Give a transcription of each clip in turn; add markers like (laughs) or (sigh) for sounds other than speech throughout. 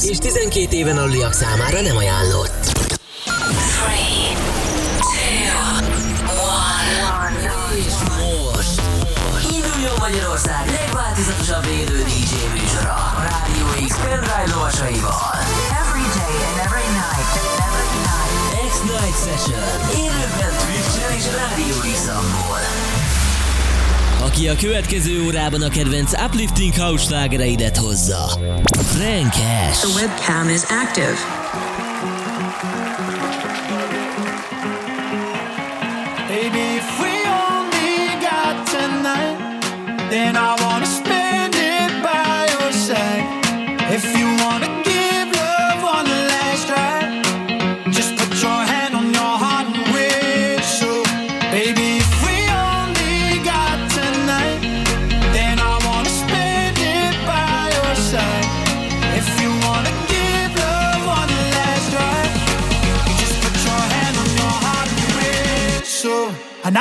tartalmaz, és 12 éven aluliak számára nem ajánlott. 3, 2, 1. És most Induljon Magyarország legváltozatosabb élő DJ műsora a Rádió X pendrive lovasaival. Every day and every night. Every night. X-Night Session. Élőben Twitch-en és Rádió X-amból. Aki a következő órában a kedvenc uplifting house slágereidet hozza. Frankes. The webcam is active.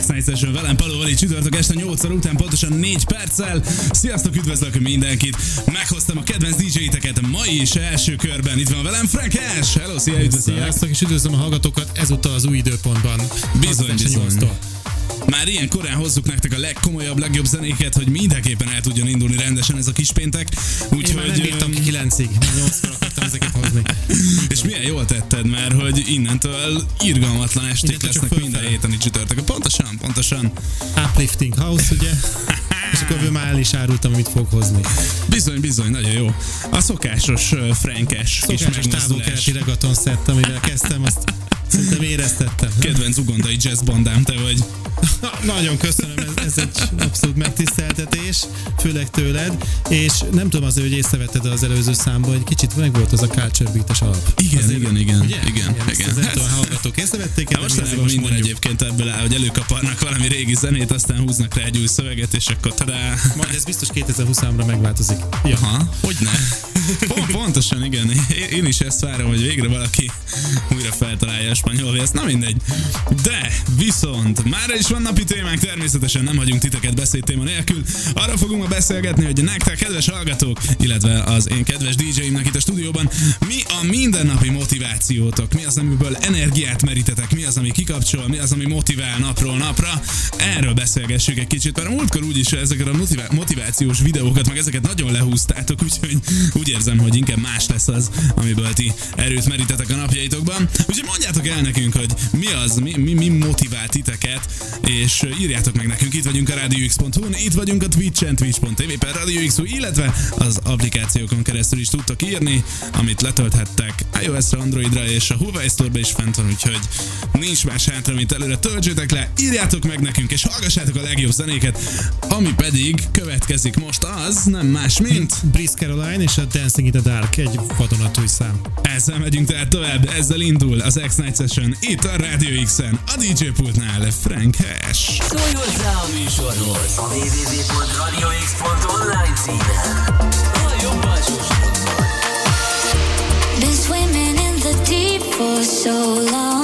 Az X-Night Session velem Palóval így csütörtök este 8 óra után pontosan 4 perccel. Sziasztok, üdvözlök mindenkit! Meghoztam a kedvenc DJ-teket ma is első körben. Itt van velem Frankes! Hello, szia, üdvözlök! Sziasztok, és üdvözlöm a hallgatókat ezúttal az új időpontban. Bizony, bizony. 8-tól. Már ilyen korán hozzuk nektek a legkomolyabb, legjobb zenéket, hogy mindenképpen el tudjon indulni rendesen ez a kis péntek. Én már nem bírtam ki 9-ig, már 8 akartam ezeket hozni. És milyen jól tetted, mert hogy innentől irgalmatlan esték Innentől lesznek minden héten itt csütörtök. Pontosan, pontosan. Uplifting House, ugye? (laughs) És akkor ebből már el is árultam, amit fog hozni. Bizony, bizony, nagyon jó. A szokásos uh, frankes Szokásos távol-keleti regaton szett, amivel kezdtem, azt Szerintem éreztettem. Kedvenc ugandai jazz bandám te vagy. Na, (laughs) nagyon köszönöm, ez, ez egy abszolút megtiszteltetés, főleg tőled, és nem tudom azért, hogy észrevetted az előző számban, hogy kicsit meg volt az a culture beat alap. Igen, Azért, igen, igen, ugye? igen, ezt igen. Nem Hát- tudom, hallgatók észrevették Hát most minden mondjuk. egyébként ebből áll, hogy előkaparnak valami régi zenét, aztán húznak rá egy új szöveget, és akkor tadá. Majd ez biztos 2023-ra megváltozik. Ja. Aha, hogy ne? Pont, pontosan, igen. Én- Én is ezt várom, hogy végre valaki újra feltalálja a spanyol ezt. Na mindegy. De viszont már is van napi témánk, természetesen nem hagyunk titeket beszédtéma nélkül. Arra fogunk ma beszélgetni, hogy nektek, kedves hallgatók, illetve az én kedves DJ-imnek itt a stúdióban, mi a mindennapi motivációtok? Mi az, amiből energiát merítetek? Mi az, ami kikapcsol? Mi az, ami motivál napról napra? Erről beszélgessük egy kicsit, mert múltkor úgyis ezeket a motivá- motivációs videókat, meg ezeket nagyon lehúztátok, úgyhogy úgy érzem, hogy inkább más lesz az, amiből ti erőt merítetek a napjaitokban. Úgyhogy mondjátok el nekünk, hogy mi az, mi, mi, mi motivál titeket, és írjátok meg nekünk. Itt vagyunk a RadioX.hu-n, itt vagyunk a Twitch-en, twitch.tv per RadioX.hu, illetve az applikációkon keresztül is tudtok írni, amit letölthettek iOS-ra, Androidra és a Huawei Store-ba is fent van, úgyhogy nincs más hátra, mint előre töltsétek le, írjátok meg nekünk, és hallgassátok a legjobb zenéket, ami pedig következik most az, nem más, mint Brice Caroline és a Dancing in the Dark egy vadonatúj szám. ezzel megyünk tehát tovább, ezzel indul az X-Night Session itt a Radio X-en, a DJ pultnál Frank Hash. Szólj hozzá a műsorhoz a www.radiox.online címen. A jobb alsó sarokban. Been swimming in the deep for so long.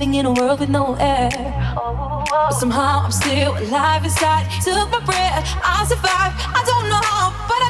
living in a world with no air. But somehow I'm still alive inside. Took my breath, I survived. I don't know how, but I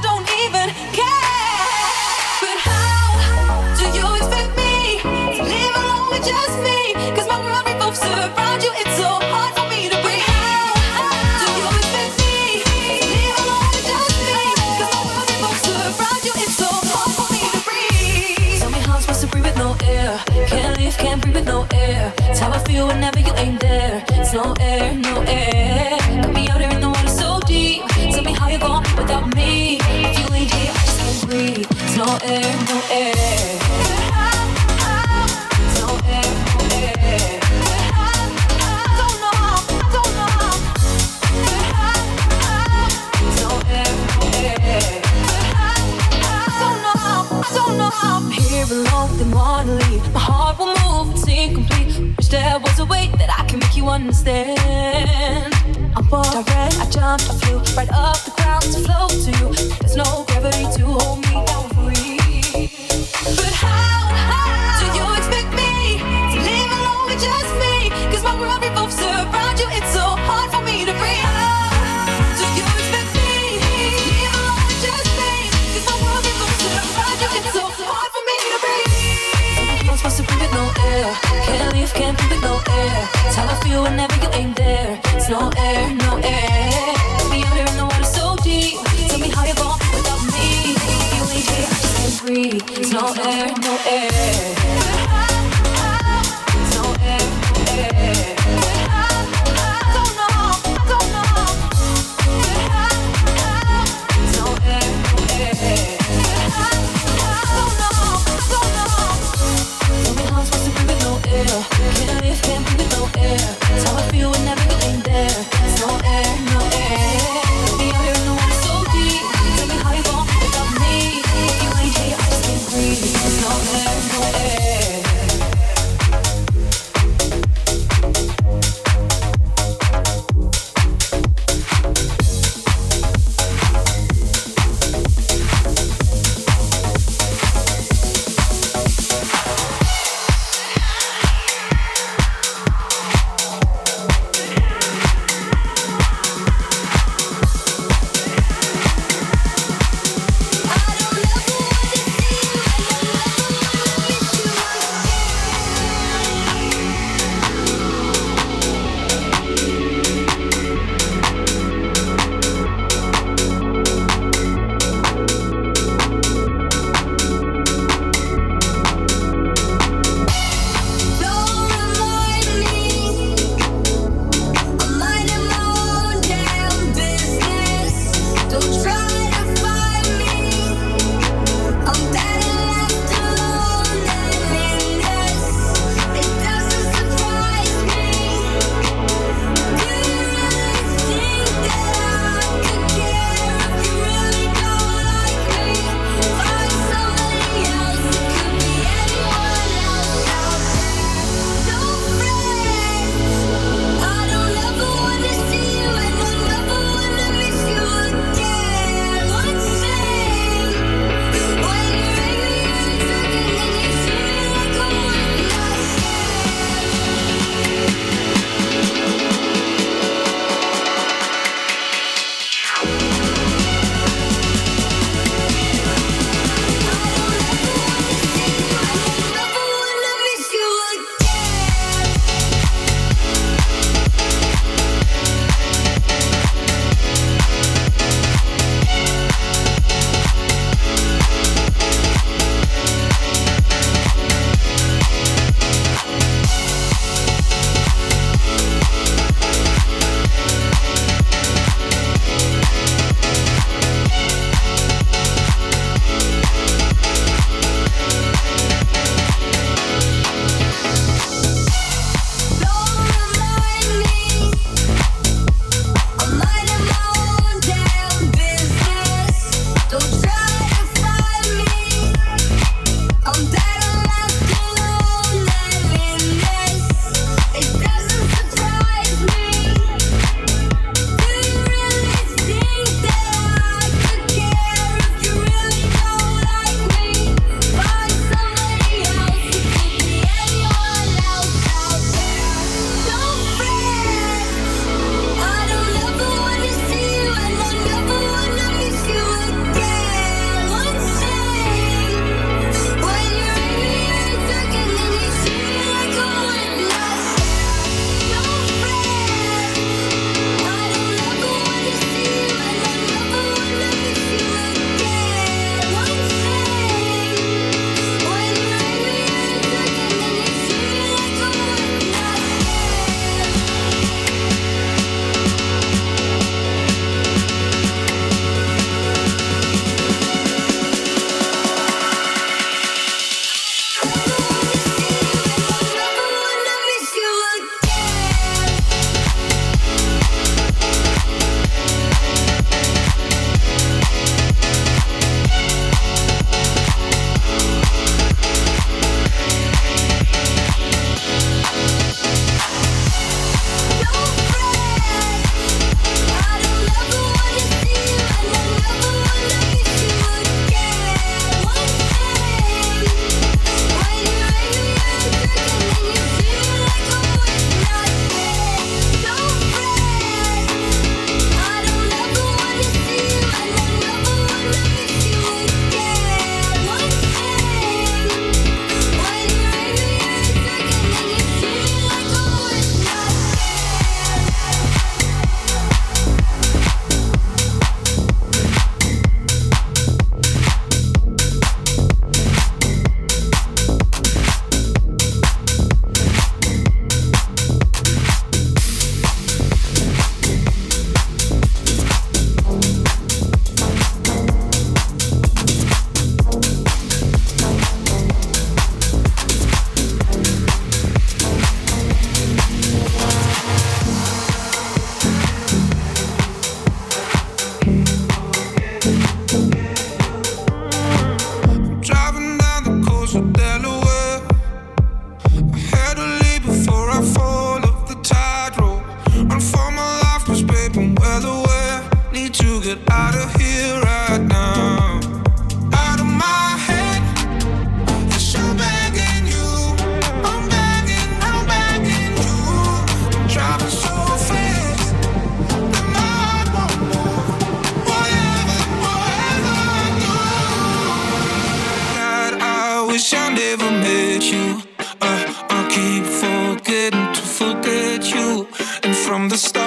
And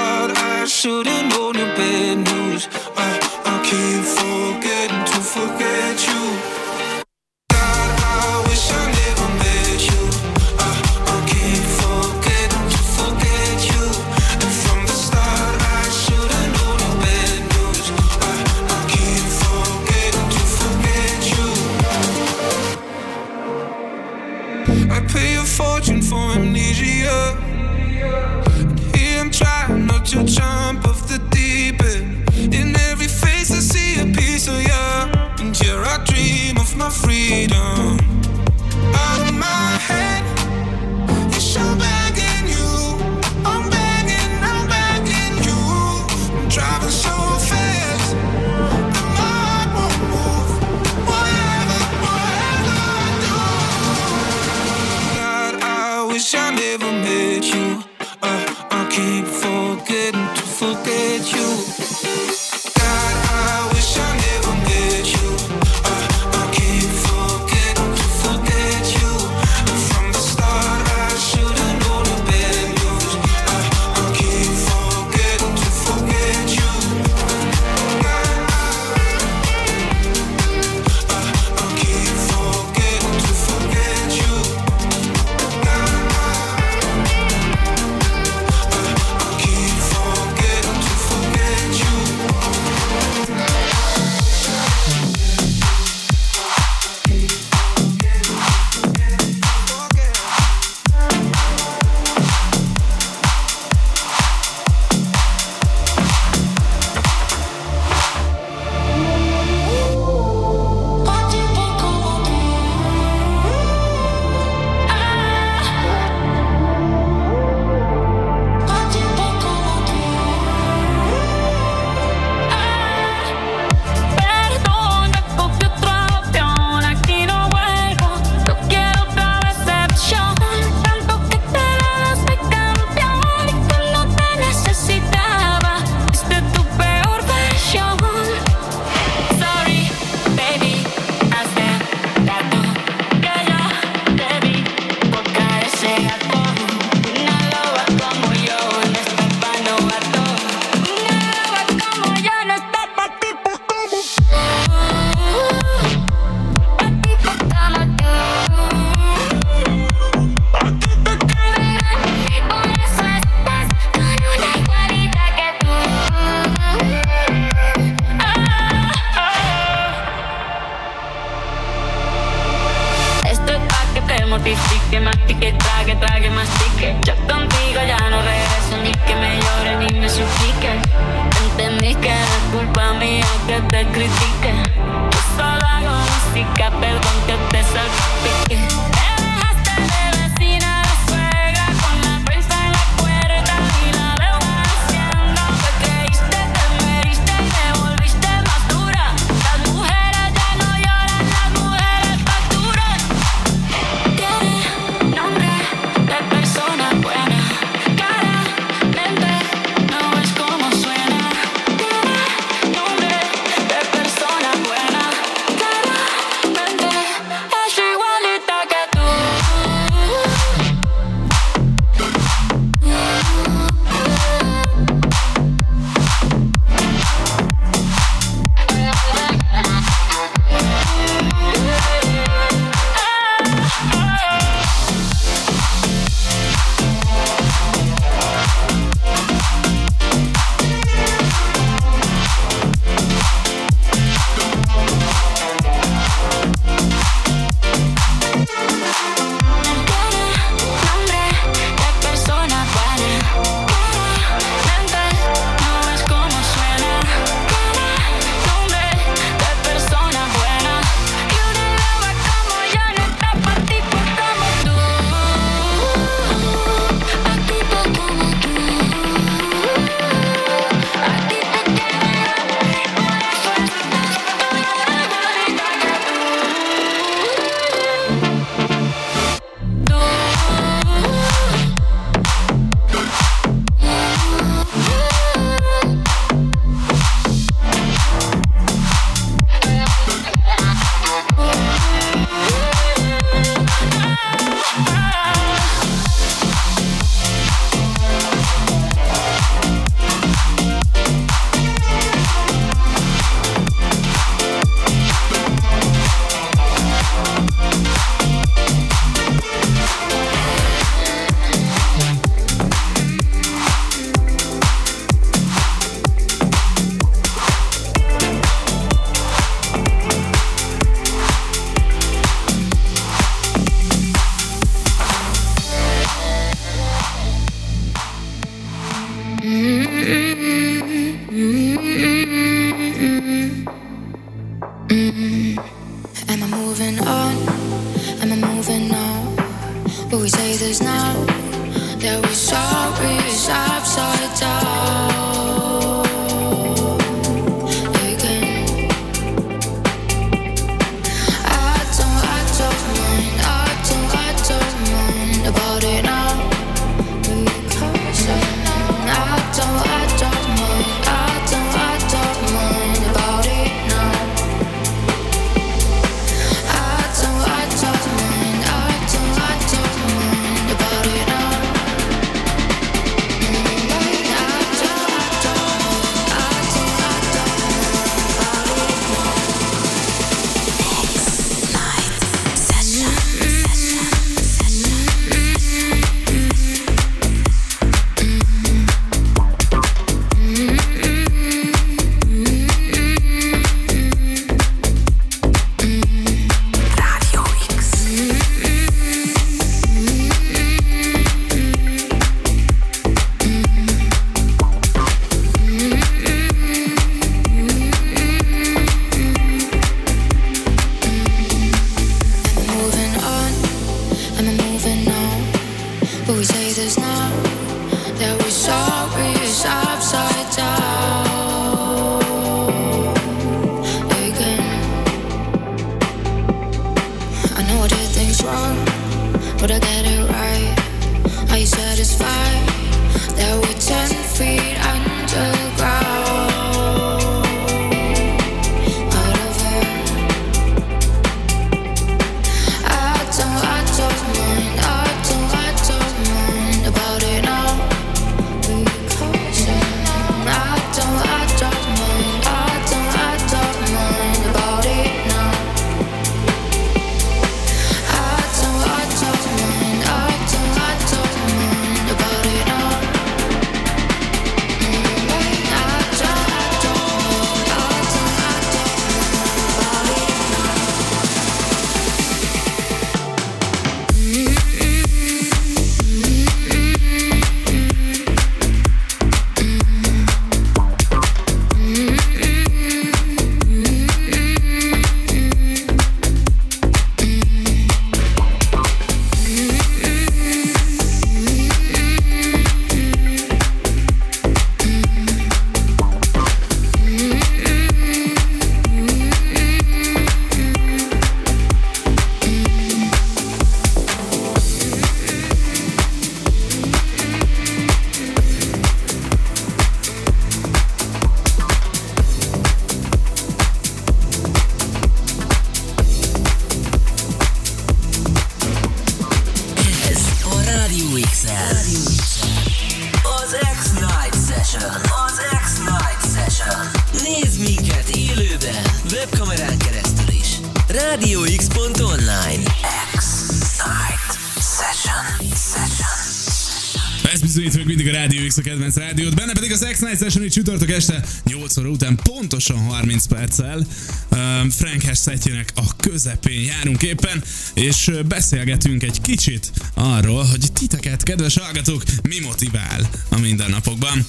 kedvenc rádiót, benne pedig az X-Night Session, csütörtök este 8 óra után pontosan 30 perccel um, Frank szetjének a közepén járunk éppen, és beszélgetünk egy kicsit arról, hogy titeket, kedves hallgatók, mi motivál a mindennapokban.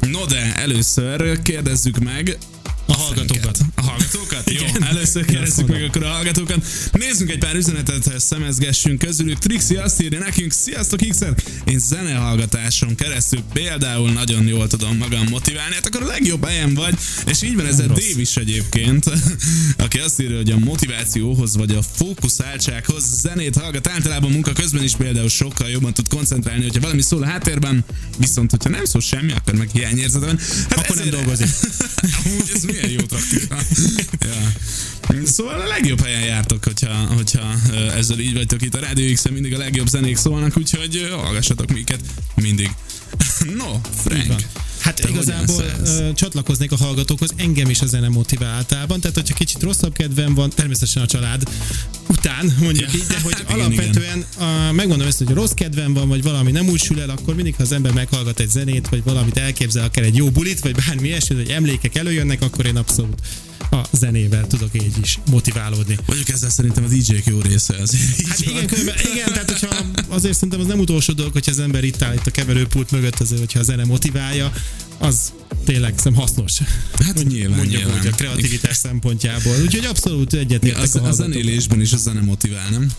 No de először kérdezzük meg A hallgatókat. A hallgatókat? Jó, Igen. először kérdezzük meg akkor a hallgatókat. Nézzünk egy pár üzenetet, szemezgessünk közülük. Trixi azt írja nekünk, sziasztok x Én zenehallgatáson keresztül például nagyon jól tudom magam motiválni, hát akkor a legjobb helyen vagy, és így van ez a rossz. Dave is egyébként, (laughs) aki azt írja, hogy a motivációhoz vagy a fókuszáltsághoz zenét hallgat általában munka közben is például sokkal jobban tud koncentrálni, hogyha valami szól a háttérben, viszont hogyha nem szól semmi, akkor meg hiányérzete van. Hát Akkor nem ezért- dolgozik. (laughs) Amúgy ez milyen taktika. ja. Szóval a legjobb helyen jártok, hogyha, hogyha ezzel így vagytok itt a Rádió x mindig a legjobb zenék szólnak, úgyhogy hallgassatok minket mindig. (laughs) No, Így van. Hát te igazából ö, csatlakoznék a hallgatókhoz, engem is a zene motivál általában, tehát hogyha kicsit rosszabb kedvem van, természetesen a család után, mondjuk Ja. így, de hogy Hát (laughs) igen, alapvetően a, megmondom ezt, hogy rossz kedvem van, vagy valami nem úgy sül el, akkor mindig, ha az ember meghallgat egy zenét, vagy valamit elképzel, akár egy jó bulit, vagy bármi ilyesmi, vagy emlékek előjönnek, akkor én abszolút a zenével tudok így is motiválódni. Mondjuk ezzel szerintem a DJ-k jó része így Hát van. igen, különben, igen, tehát hogyha azért szerintem az nem utolsó dolog, hogyha az ember itt áll itt a keverőpult mögött, azért, hogyha a zene motiválja, az tényleg szerintem hasznos. Hát nyilván, Mondjuk nyilván. úgy a kreativitás szempontjából. Úgyhogy abszolút Ja, egyetértek az, a a zenélésben is a zene motivál, nem?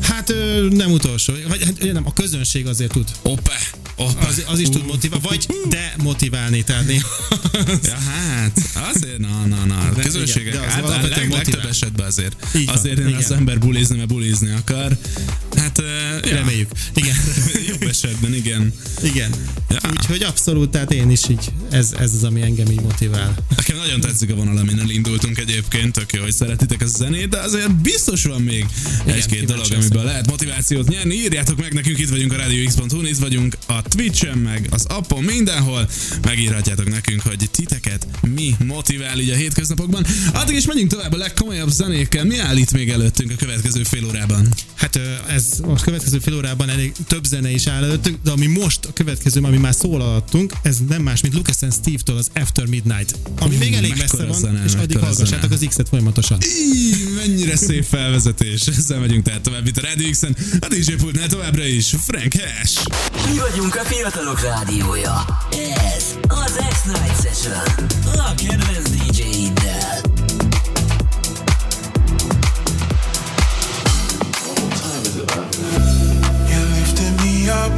Hát Hát nem utolsó, vagy hát, nem, a közönség azért tud. Opa, opa. Az, az is tud motiválni, vagy demotiválni, tehát néha. Ja, hát, azért, na, na, na. A De közönségek igen, de az alapvetően leg, legtöbb esetben azért. Így van, azért igen. az ember bulizni, mert bulizni akar. Hát, uh, ja. Reméljük. Igen. Jobb esetben, igen. Igen. Ja. Úgyhogy abszolút, tehát én is így, ez, ez az, ami engem így motivál. Nekem nagyon tetszik a vonal, amin elindultunk egyébként, tök jó, hogy szeretitek a zenét, de azért biztos van még egy-két dolog, amiből lehet motivációt nyerni. Írjátok meg nekünk, itt vagyunk a Radio itt vagyunk a Twitch-en, meg az appon, mindenhol. Megírhatjátok nekünk, hogy titeket mi motivál így a hétköznapokban. Addig is megyünk tovább a legkomolyabb zenékkel. Mi áll itt még előttünk a következő fél órában? Hát ez a következő fél órában elég több zene is áll előttünk, de ami most a következő, ami már szól alattunk, ez nem más, mint Lucas and Steve-től az After Midnight. Ami még elég messze van, zene, és addig hallgassátok zene. az X-et folyamatosan. Í, mennyire szép felvezetés. Ezzel megyünk tehát tovább itt a Radio X-en. A DJ pultnál továbbra is Frank Hash. Mi vagyunk a fiatalok rádiója. Ez az X-Night Session. A kedvenc DJ-iddel. You lifted me up,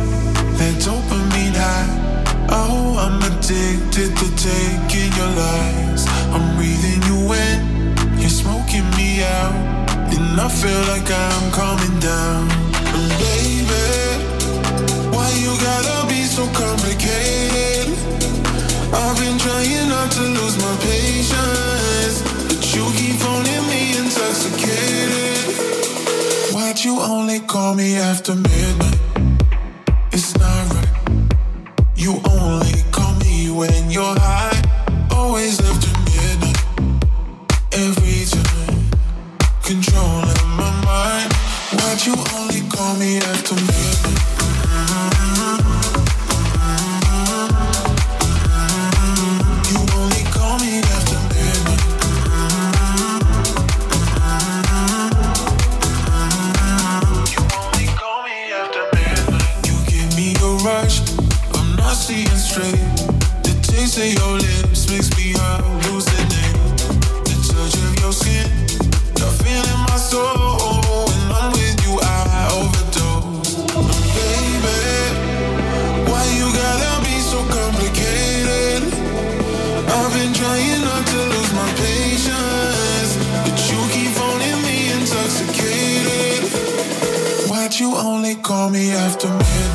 that dopamine high. Oh, I'm addicted to taking your lies. I'm breathing you in, you're smoking me out, and I feel like I'm coming down. And baby, why you gotta be so complicated? I've been trying not to lose my patience, but you keep phoning me intoxicated. Why'd you only call me after midnight? It's not right. You only call me when you're high. Always after midnight. Every time. Controlling my mind. Why'd you only call me after midnight? You I overdo. Baby, why you gotta be so complicated? I've been trying not to lose my patience. But you keep owning me intoxicated. Why'd you only call me after midnight?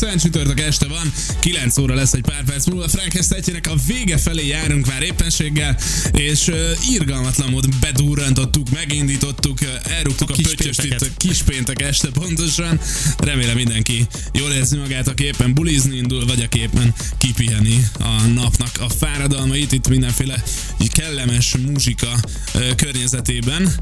X-en csütörtök este van, 9 óra lesz egy pár perc múlva. Frank Esztetjének a vége felé járunk már éppenséggel, és uh, irgalmatlan módon bedurrantottuk, megindítottuk, uh, elrúgtuk a, A pöttyöst itt kispéntek este pontosan. Remélem mindenki jól érzi magát, aki éppen bulizni indul, vagy aki éppen kipiheni a napnak a fáradalmait itt mindenféle kellemes muzsika uh, környezetében.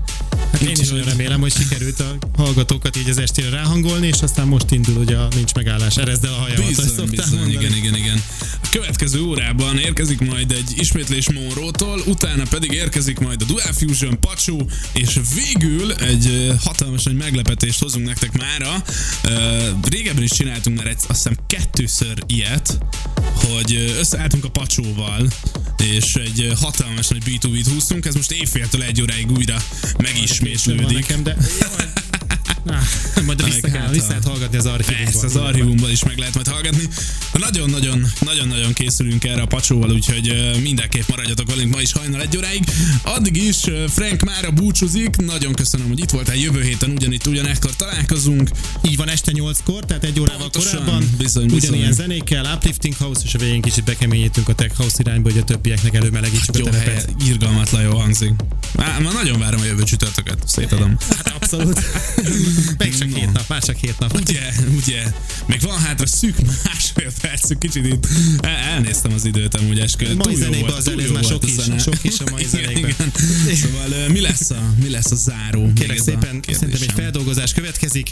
Hát én is nagyon remélem, hogy sikerült a hallgatókat így az estére ráhangolni, és aztán most indul ugye a nincs megállás, erezd el a hajamat, Bizony, bizony, mondani. igen, igen, igen. A következő órában érkezik majd egy ismétlés Monrótól, utána pedig érkezik majd a Dual Fusion Pacsó, és végül egy hatalmas nagy meglepetést hozunk nektek mára. Régebben is csináltunk már egy, azt hiszem kettőször ilyet, hogy összeálltunk a Pacsóval, és egy hatalmas nagy B2B-t húztunk, ez most éjféltől egy óráig újra Van megismétlődik. nekem, de... Na, (laughs) majd vissza, kell, hát vissza a- lehet hallgatni az archívumban. Persze, az archívumban is meg lehet majd hallgatni. Nagyon-nagyon, nagyon-nagyon készülünk erre a pacsóval, úgyhogy mindenképp maradjatok velünk ma is hajnal egy óráig. Addig is Frank mára búcsúzik. Nagyon köszönöm, hogy itt voltál. Jövő héten ugyanitt, ugyanekkor találkozunk. Így van este 8-kor, tehát egy órával Pontosan, korábban. bizony, bizony. Ugyanilyen zenékkel, uplifting house, és a végén kicsit bekeményítünk a tech house irányba, hogy a többieknek előmelegítsük Jó a terepet. irgalmatlan jó hangzik. Már, már nagyon várom a jövő csütörtöket. Szétadom. Hát abszolút. (laughs) Még csak No. hét nap, már csak hét nap. Ugye, ugye. Még van hátra szűk másfél percük, kicsit itt el, elnéztem az időt amúgy eskü. Mai zenébe az elég már sok is, zene. sok is a mai (laughs) zenékben. Szóval mi lesz a, mi lesz a záró? Kérlek szépen, szerintem egy feldolgozás következik.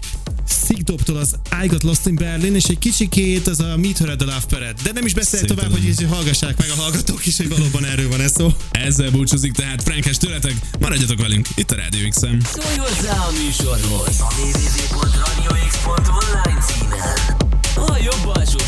Sigdoptól az I Got Lost in Berlin, és egy kicsikét az a Meet Her at the Love Parade. De nem is beszél Szépen. tovább, hogy így hallgassák meg a hallgatók is, hogy valóban erről van ez szó. Ezzel búcsúzik tehát Frankes tőletek, maradjatok velünk itt a Rádió X-en. Szólj hozzá a műsorhoz www.radiox.online címen. A jobb alsó